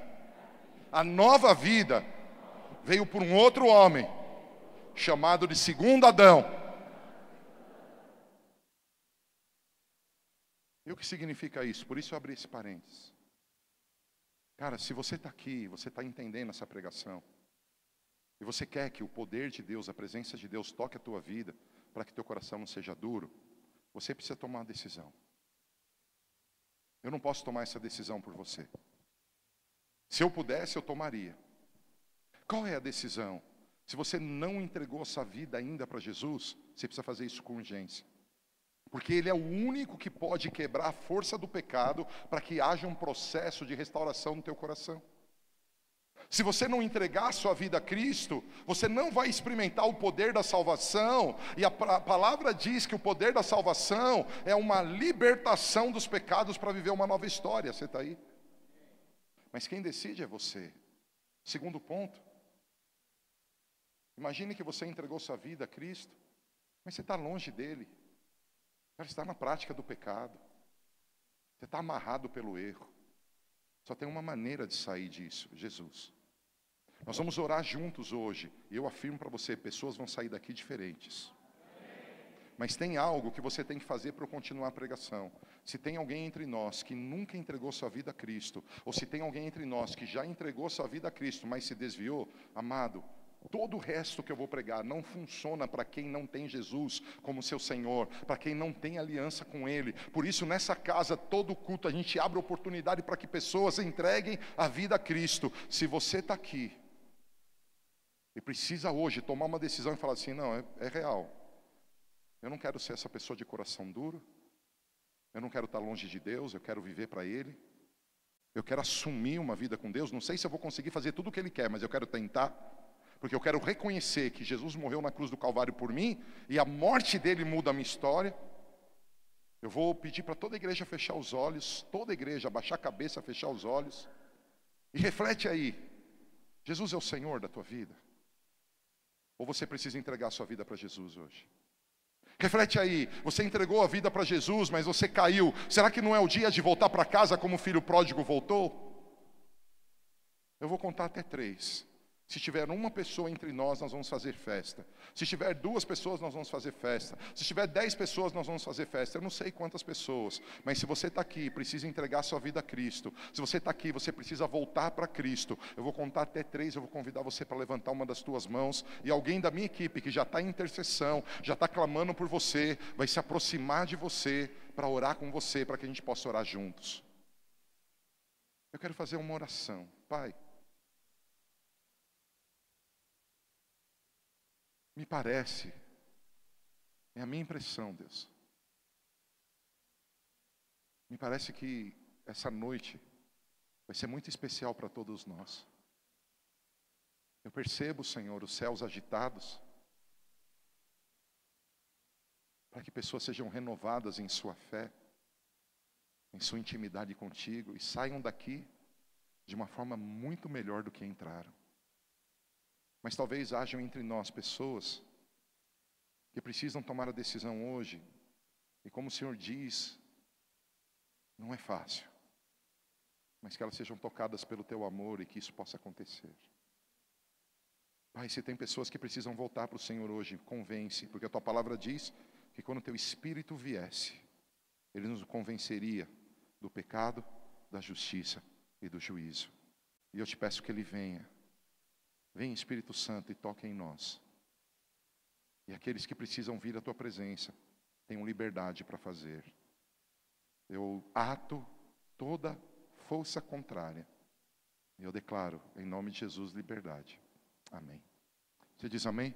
a nova vida, veio por um outro homem chamado de segundo Adão. E o que significa isso? Por isso eu abri esse parênteses. Cara, se você está aqui, você está entendendo essa pregação, e você quer que o poder de Deus, a presença de Deus toque a tua vida, para que teu coração não seja duro, você precisa tomar uma decisão. Eu não posso tomar essa decisão por você. Se eu pudesse, eu tomaria. Qual é a decisão? Se você não entregou a sua vida ainda para Jesus, você precisa fazer isso com urgência. Porque Ele é o único que pode quebrar a força do pecado para que haja um processo de restauração no teu coração. Se você não entregar sua vida a Cristo, você não vai experimentar o poder da salvação, e a palavra diz que o poder da salvação é uma libertação dos pecados para viver uma nova história. Você está aí? Mas quem decide é você. Segundo ponto, Imagine que você entregou sua vida a Cristo, mas você está longe dele. Você está na prática do pecado. Você está amarrado pelo erro. Só tem uma maneira de sair disso: Jesus. Nós vamos orar juntos hoje. E eu afirmo para você: pessoas vão sair daqui diferentes. Mas tem algo que você tem que fazer para continuar a pregação. Se tem alguém entre nós que nunca entregou sua vida a Cristo, ou se tem alguém entre nós que já entregou sua vida a Cristo, mas se desviou, amado, Todo o resto que eu vou pregar não funciona para quem não tem Jesus como seu Senhor, para quem não tem aliança com Ele. Por isso, nessa casa, todo culto, a gente abre oportunidade para que pessoas entreguem a vida a Cristo. Se você está aqui e precisa hoje tomar uma decisão e falar assim: não, é, é real. Eu não quero ser essa pessoa de coração duro. Eu não quero estar longe de Deus, eu quero viver para Ele. Eu quero assumir uma vida com Deus. Não sei se eu vou conseguir fazer tudo o que Ele quer, mas eu quero tentar porque eu quero reconhecer que Jesus morreu na cruz do Calvário por mim e a morte dele muda a minha história. Eu vou pedir para toda a igreja fechar os olhos, toda a igreja baixar a cabeça, fechar os olhos e reflete aí: Jesus é o Senhor da tua vida. Ou você precisa entregar sua vida para Jesus hoje? Reflete aí, você entregou a vida para Jesus, mas você caiu. Será que não é o dia de voltar para casa como o filho pródigo voltou? Eu vou contar até três. Se tiver uma pessoa entre nós, nós vamos fazer festa. Se tiver duas pessoas, nós vamos fazer festa. Se tiver dez pessoas, nós vamos fazer festa. Eu não sei quantas pessoas, mas se você está aqui, precisa entregar sua vida a Cristo. Se você está aqui, você precisa voltar para Cristo. Eu vou contar até três. Eu vou convidar você para levantar uma das tuas mãos e alguém da minha equipe que já está em intercessão, já está clamando por você, vai se aproximar de você para orar com você, para que a gente possa orar juntos. Eu quero fazer uma oração, Pai. Me parece, é a minha impressão, Deus. Me parece que essa noite vai ser muito especial para todos nós. Eu percebo, Senhor, os céus agitados, para que pessoas sejam renovadas em sua fé, em sua intimidade contigo e saiam daqui de uma forma muito melhor do que entraram. Mas talvez hajam entre nós pessoas que precisam tomar a decisão hoje, e como o Senhor diz, não é fácil, mas que elas sejam tocadas pelo teu amor e que isso possa acontecer. Pai, se tem pessoas que precisam voltar para o Senhor hoje, convence, porque a tua palavra diz que quando o teu espírito viesse, ele nos convenceria do pecado, da justiça e do juízo. E eu te peço que ele venha Vem Espírito Santo e toque em nós. E aqueles que precisam vir à tua presença, tenham liberdade para fazer. Eu ato toda força contrária. E eu declaro, em nome de Jesus, liberdade. Amém. Você diz amém?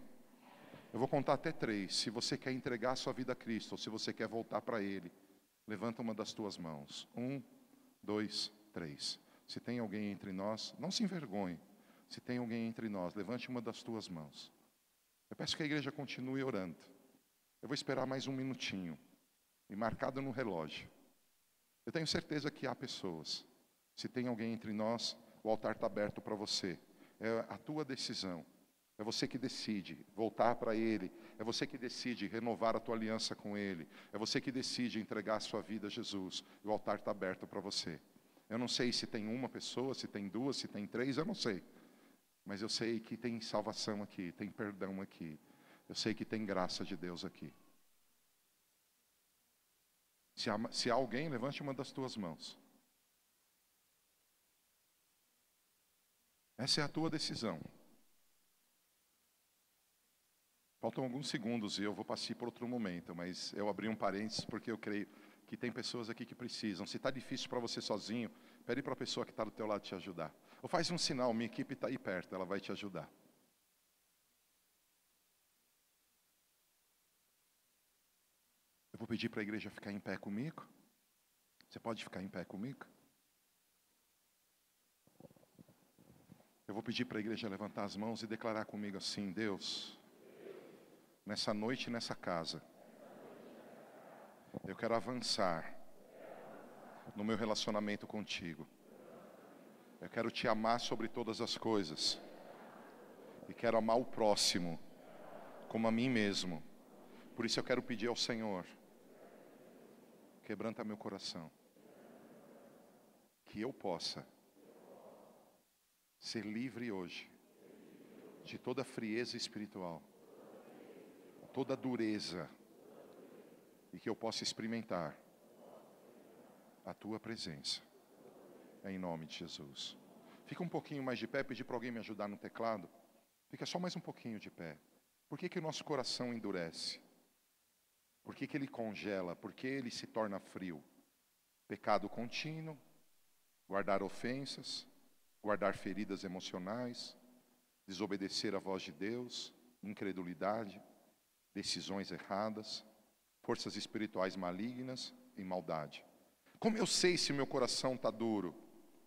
Eu vou contar até três. Se você quer entregar a sua vida a Cristo, ou se você quer voltar para Ele, levanta uma das tuas mãos. Um, dois, três. Se tem alguém entre nós, não se envergonhe. Se tem alguém entre nós, levante uma das tuas mãos. Eu peço que a igreja continue orando. Eu vou esperar mais um minutinho, e marcado no relógio. Eu tenho certeza que há pessoas. Se tem alguém entre nós, o altar está aberto para você. É a tua decisão. É você que decide voltar para Ele. É você que decide renovar a tua aliança com Ele. É você que decide entregar a sua vida a Jesus. O altar está aberto para você. Eu não sei se tem uma pessoa, se tem duas, se tem três, eu não sei. Mas eu sei que tem salvação aqui, tem perdão aqui. Eu sei que tem graça de Deus aqui. Se há, se há alguém, levante uma das tuas mãos. Essa é a tua decisão. Faltam alguns segundos e eu vou passar por outro momento, mas eu abri um parênteses porque eu creio que tem pessoas aqui que precisam. Se está difícil para você sozinho, pede para a pessoa que está do teu lado te ajudar. Ou faz um sinal, minha equipe está aí perto, ela vai te ajudar. Eu vou pedir para a igreja ficar em pé comigo. Você pode ficar em pé comigo? Eu vou pedir para a igreja levantar as mãos e declarar comigo assim: Deus, nessa noite nessa casa, eu quero avançar no meu relacionamento contigo. Eu quero te amar sobre todas as coisas. E quero amar o próximo como a mim mesmo. Por isso eu quero pedir ao Senhor, quebranta meu coração, que eu possa ser livre hoje de toda frieza espiritual, toda dureza, e que eu possa experimentar a tua presença em nome de Jesus. Fica um pouquinho mais de pé, pedir para alguém me ajudar no teclado. Fica só mais um pouquinho de pé. Por que, que o nosso coração endurece? Por que, que ele congela? Por que ele se torna frio? Pecado contínuo, guardar ofensas, guardar feridas emocionais, desobedecer à voz de Deus, incredulidade, decisões erradas, forças espirituais malignas e maldade. Como eu sei se meu coração está duro?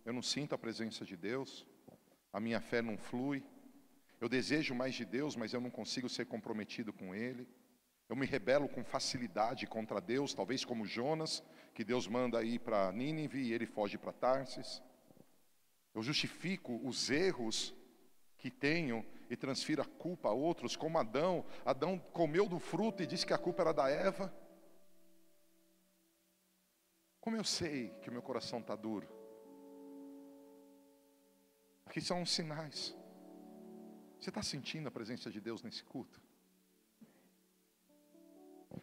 Eu não sinto a presença de Deus, a minha fé não flui, eu desejo mais de Deus, mas eu não consigo ser comprometido com Ele. Eu me rebelo com facilidade contra Deus, talvez como Jonas, que Deus manda ir para Nínive e ele foge para Tarsis. Eu justifico os erros que tenho e transfira a culpa a outros, como Adão. Adão comeu do fruto e disse que a culpa era da Eva. Como eu sei que o meu coração está duro? Aqui são os sinais. Você está sentindo a presença de Deus nesse culto?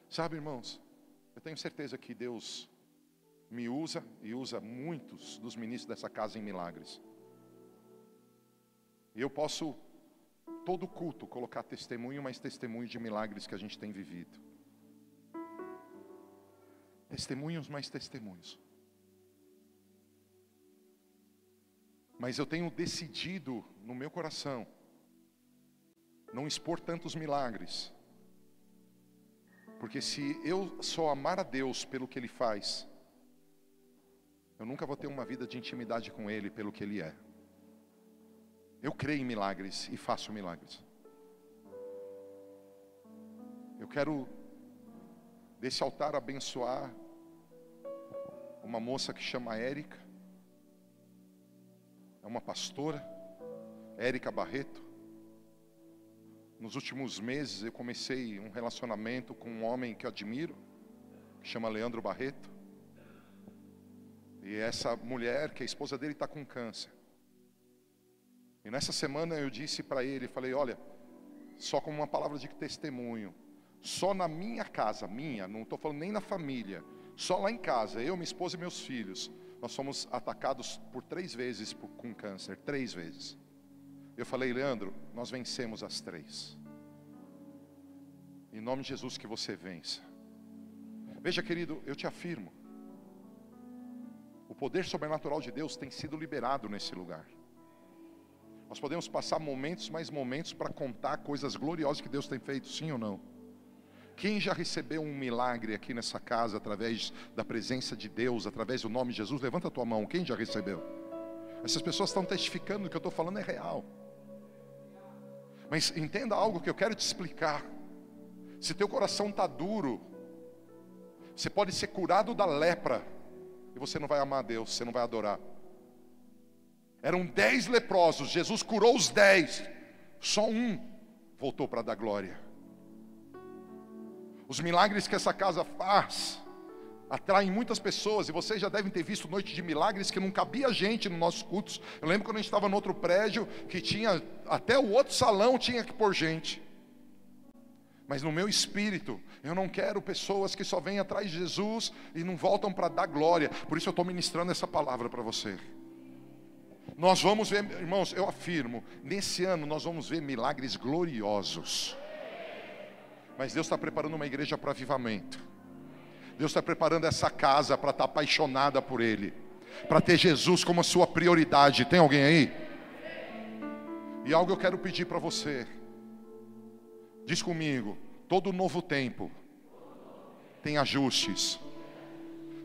Sabe, irmãos, eu tenho certeza que Deus me usa e usa muitos dos ministros dessa casa em milagres. E eu posso, todo culto, colocar testemunho, mas testemunho de milagres que a gente tem vivido. Testemunhos mais testemunhos. Mas eu tenho decidido no meu coração não expor tantos milagres. Porque se eu só amar a Deus pelo que Ele faz, eu nunca vou ter uma vida de intimidade com Ele pelo que Ele é. Eu creio em milagres e faço milagres. Eu quero desse altar abençoar uma moça que chama Érica. É uma pastora, Érica Barreto. Nos últimos meses eu comecei um relacionamento com um homem que eu admiro, que chama Leandro Barreto. E essa mulher, que a esposa dele está com câncer. E nessa semana eu disse para ele, falei, olha, só como uma palavra de testemunho, só na minha casa, minha, não estou falando nem na família, só lá em casa, eu, minha esposa e meus filhos, nós fomos atacados por três vezes por, com câncer, três vezes. Eu falei, Leandro, nós vencemos as três. Em nome de Jesus que você vença. Veja, querido, eu te afirmo, o poder sobrenatural de Deus tem sido liberado nesse lugar. Nós podemos passar momentos, mais momentos, para contar coisas gloriosas que Deus tem feito, sim ou não? Quem já recebeu um milagre aqui nessa casa através da presença de Deus, através do nome de Jesus? Levanta a tua mão. Quem já recebeu? Essas pessoas estão testificando que eu estou falando é real. Mas entenda algo que eu quero te explicar. Se teu coração está duro, você pode ser curado da lepra e você não vai amar a Deus, você não vai adorar. Eram dez leprosos, Jesus curou os dez, só um voltou para dar glória. Os milagres que essa casa faz atraem muitas pessoas, e vocês já devem ter visto noite de milagres que não cabia gente nos nossos cultos. Eu lembro quando a gente estava no outro prédio, que tinha, até o outro salão tinha que pôr gente. Mas no meu espírito, eu não quero pessoas que só vêm atrás de Jesus e não voltam para dar glória. Por isso eu estou ministrando essa palavra para você. Nós vamos ver, irmãos, eu afirmo, nesse ano nós vamos ver milagres gloriosos. Mas Deus está preparando uma igreja para avivamento. Deus está preparando essa casa para estar tá apaixonada por Ele, para ter Jesus como sua prioridade. Tem alguém aí? E algo eu quero pedir para você. Diz comigo: todo novo tempo tem ajustes.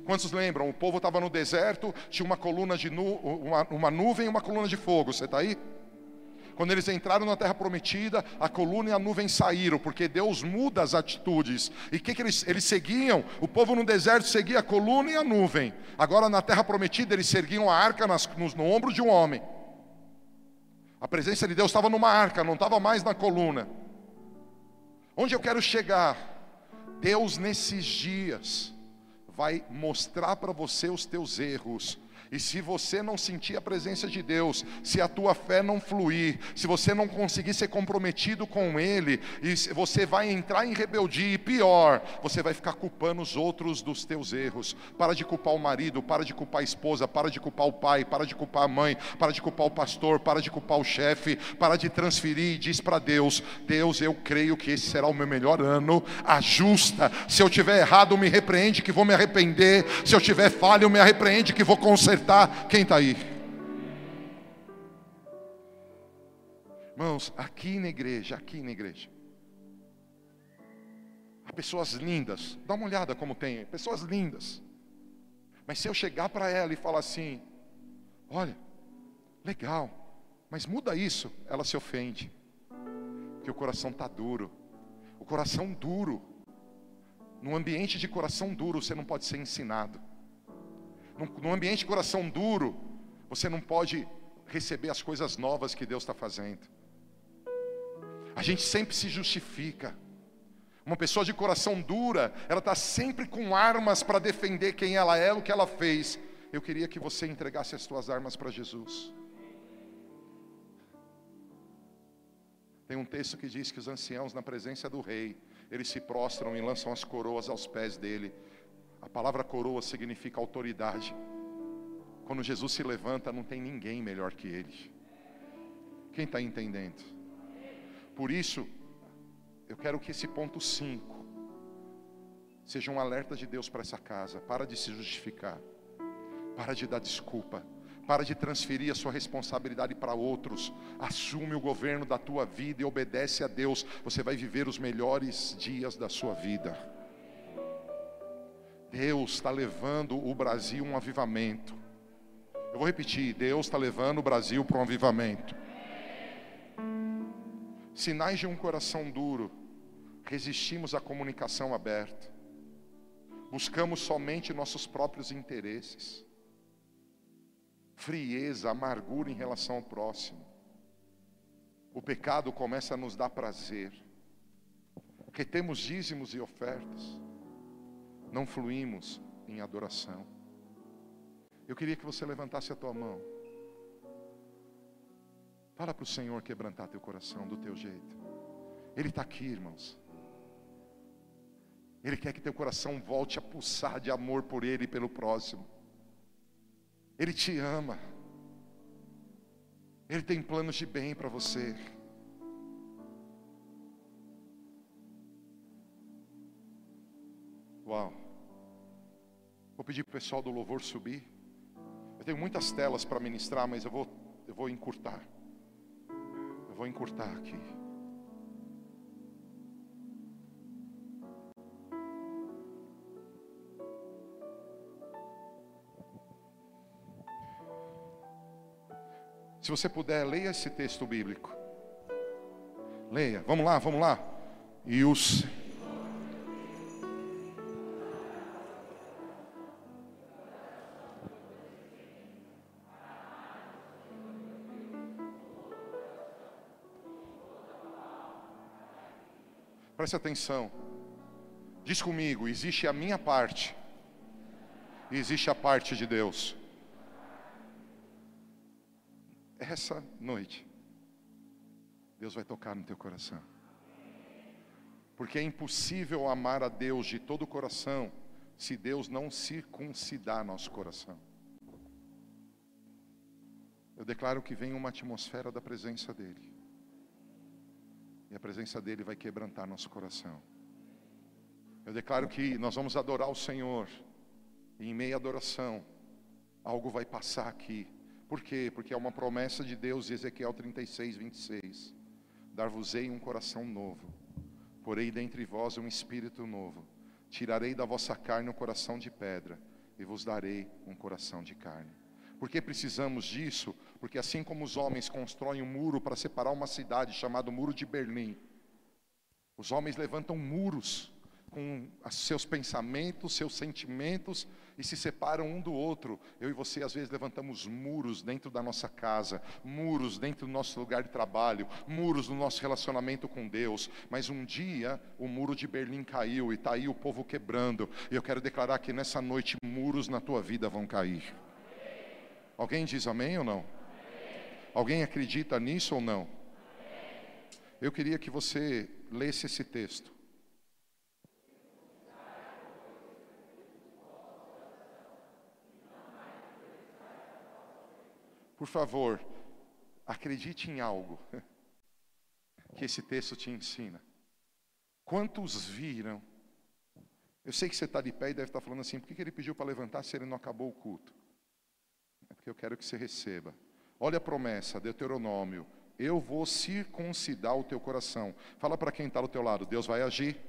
Quantos lembram? O povo estava no deserto, tinha uma coluna de nu, uma, uma nuvem e uma coluna de fogo. Você está aí? Quando eles entraram na terra prometida, a coluna e a nuvem saíram, porque Deus muda as atitudes. E o que, que eles, eles seguiam? O povo no deserto seguia a coluna e a nuvem. Agora na terra prometida, eles seguiam a arca nas, no, no ombro de um homem. A presença de Deus estava numa arca, não estava mais na coluna. Onde eu quero chegar? Deus nesses dias vai mostrar para você os teus erros e se você não sentir a presença de Deus, se a tua fé não fluir, se você não conseguir ser comprometido com Ele, e você vai entrar em rebeldia, e pior, você vai ficar culpando os outros dos teus erros. Para de culpar o marido, para de culpar a esposa, para de culpar o pai, para de culpar a mãe, para de culpar o pastor, para de culpar o chefe, para de transferir e diz para Deus: Deus, eu creio que esse será o meu melhor ano, ajusta. Se eu tiver errado, me repreende, que vou me arrepender. Se eu tiver falha, me arrepende, que vou consertar acertar. Quem está aí? Irmãos, aqui na igreja, aqui na igreja. Há pessoas lindas. Dá uma olhada como tem. Pessoas lindas. Mas se eu chegar para ela e falar assim: Olha, legal, mas muda isso, ela se ofende. Porque o coração está duro. O coração duro. Num ambiente de coração duro, você não pode ser ensinado num ambiente de coração duro, você não pode receber as coisas novas que Deus está fazendo. A gente sempre se justifica. Uma pessoa de coração dura, ela está sempre com armas para defender quem ela é, o que ela fez. Eu queria que você entregasse as suas armas para Jesus. Tem um texto que diz que os anciãos, na presença do rei, eles se prostram e lançam as coroas aos pés dele. A palavra coroa significa autoridade. Quando Jesus se levanta, não tem ninguém melhor que ele. Quem está entendendo? Por isso, eu quero que esse ponto 5 seja um alerta de Deus para essa casa. Para de se justificar. Para de dar desculpa. Para de transferir a sua responsabilidade para outros. Assume o governo da tua vida e obedece a Deus. Você vai viver os melhores dias da sua vida. Deus está levando o Brasil um avivamento. Eu vou repetir: Deus está levando o Brasil para um avivamento. Sinais de um coração duro, resistimos à comunicação aberta, buscamos somente nossos próprios interesses frieza, amargura em relação ao próximo. O pecado começa a nos dar prazer. Retemos dízimos e ofertas. Não fluímos em adoração. Eu queria que você levantasse a tua mão. Fala para o Senhor quebrantar teu coração do teu jeito. Ele está aqui, irmãos. Ele quer que teu coração volte a pulsar de amor por Ele e pelo próximo. Ele te ama. Ele tem planos de bem para você. Uau. Vou pedir para o pessoal do louvor subir. Eu tenho muitas telas para ministrar, mas eu vou, eu vou encurtar. Eu vou encurtar aqui. Se você puder, leia esse texto bíblico. Leia. Vamos lá, vamos lá. E os Preste atenção. Diz comigo: existe a minha parte, e existe a parte de Deus essa noite, Deus vai tocar no teu coração. Porque é impossível amar a Deus de todo o coração se Deus não circuncidar nosso coração. Eu declaro que vem uma atmosfera da presença dEle. E a presença dEle vai quebrantar nosso coração. Eu declaro que nós vamos adorar o Senhor. E em meia adoração, algo vai passar aqui por quê? Porque é uma promessa de Deus, Ezequiel 36, 26. Dar-vos-ei um coração novo, porei dentre vós um espírito novo. Tirarei da vossa carne um coração de pedra e vos darei um coração de carne. Por que precisamos disso? Porque assim como os homens constroem um muro para separar uma cidade chamado Muro de Berlim, os homens levantam muros com seus pensamentos, seus sentimentos e se separam um do outro. Eu e você às vezes levantamos muros dentro da nossa casa, muros dentro do nosso lugar de trabalho, muros no nosso relacionamento com Deus. Mas um dia o muro de Berlim caiu e está aí o povo quebrando. E eu quero declarar que nessa noite muros na tua vida vão cair. Alguém diz amém ou não? Alguém acredita nisso ou não? Eu queria que você lesse esse texto. Por favor, acredite em algo que esse texto te ensina. Quantos viram? Eu sei que você está de pé e deve estar falando assim: por que ele pediu para levantar se ele não acabou o culto? É porque eu quero que você receba. Olha a promessa, Deuteronômio. Eu vou circuncidar o teu coração. Fala para quem está do teu lado: Deus vai agir.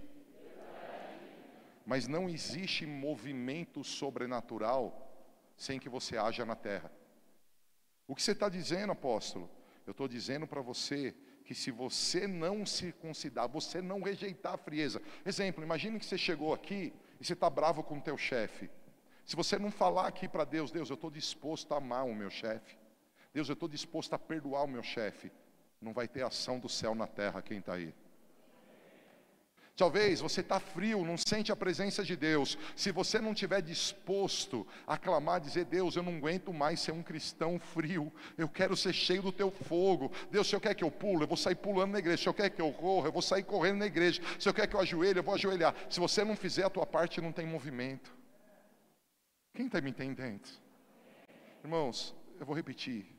Mas não existe movimento sobrenatural sem que você haja na terra. O que você está dizendo, apóstolo? Eu estou dizendo para você que se você não circuncidar, você não rejeitar a frieza. Exemplo, imagine que você chegou aqui e você está bravo com o teu chefe. Se você não falar aqui para Deus, Deus, eu estou disposto a amar o meu chefe. Deus, eu estou disposto a perdoar o meu chefe. não vai ter ação do céu na terra quem está aí. Talvez você está frio, não sente a presença de Deus. Se você não estiver disposto a clamar, dizer: Deus, eu não aguento mais ser um cristão frio. Eu quero ser cheio do teu fogo. Deus, se eu quer que eu pulo, eu vou sair pulando na igreja. Se eu quer que eu corra, eu vou sair correndo na igreja. Se eu quer que eu ajoelhe, eu vou ajoelhar. Se você não fizer a tua parte, não tem movimento. Quem está me entendendo? Irmãos, eu vou repetir.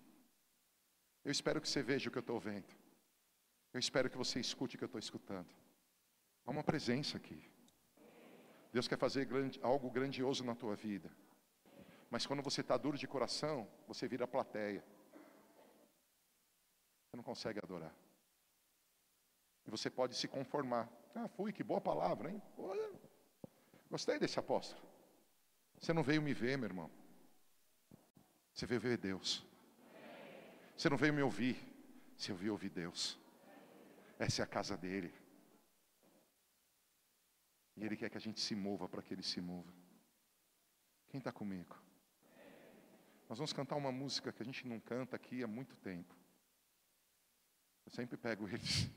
Eu espero que você veja o que eu estou vendo. Eu espero que você escute o que eu estou escutando. Há uma presença aqui. Deus quer fazer grande, algo grandioso na tua vida. Mas quando você está duro de coração, você vira plateia. Você não consegue adorar. E você pode se conformar. Ah, fui, que boa palavra, hein? Olha, gostei desse apóstolo. Você não veio me ver, meu irmão. Você veio ver Deus. Você não veio me ouvir. Você veio ouvir Deus. Essa é a casa dele. E Ele quer que a gente se mova para que Ele se mova. Quem está comigo? Nós vamos cantar uma música que a gente não canta aqui há muito tempo. Eu sempre pego eles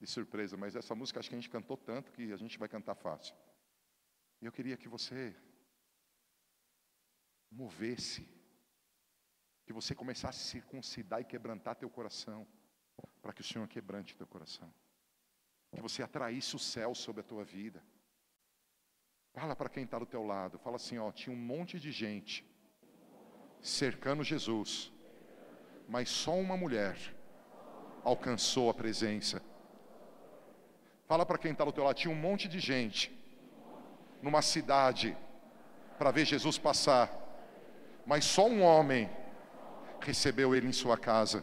de surpresa, mas essa música acho que a gente cantou tanto que a gente vai cantar fácil. E eu queria que você movesse, que você começasse a circuncidar e quebrantar teu coração, para que o Senhor quebrante teu coração. Que você atraísse o céu sobre a tua vida. Fala para quem está do teu lado, fala assim, ó, tinha um monte de gente cercando Jesus, mas só uma mulher alcançou a presença. Fala para quem está do teu lado, tinha um monte de gente numa cidade para ver Jesus passar, mas só um homem recebeu ele em sua casa.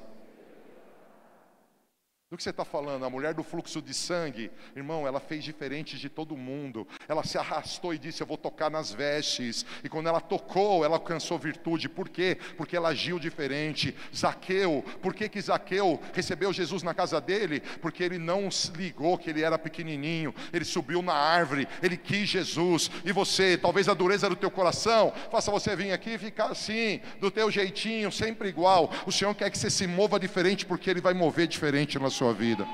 Do que você está falando? A mulher do fluxo de sangue, irmão, ela fez diferente de todo mundo. Ela se arrastou e disse: Eu vou tocar nas vestes. E quando ela tocou, ela alcançou virtude. Por quê? Porque ela agiu diferente. Zaqueu, por que, que Zaqueu recebeu Jesus na casa dele? Porque ele não ligou que ele era pequenininho. Ele subiu na árvore, ele quis Jesus. E você, talvez a dureza do teu coração, faça você vir aqui e ficar assim, do teu jeitinho, sempre igual. O Senhor quer que você se mova diferente, porque Ele vai mover diferente na sua sua vida.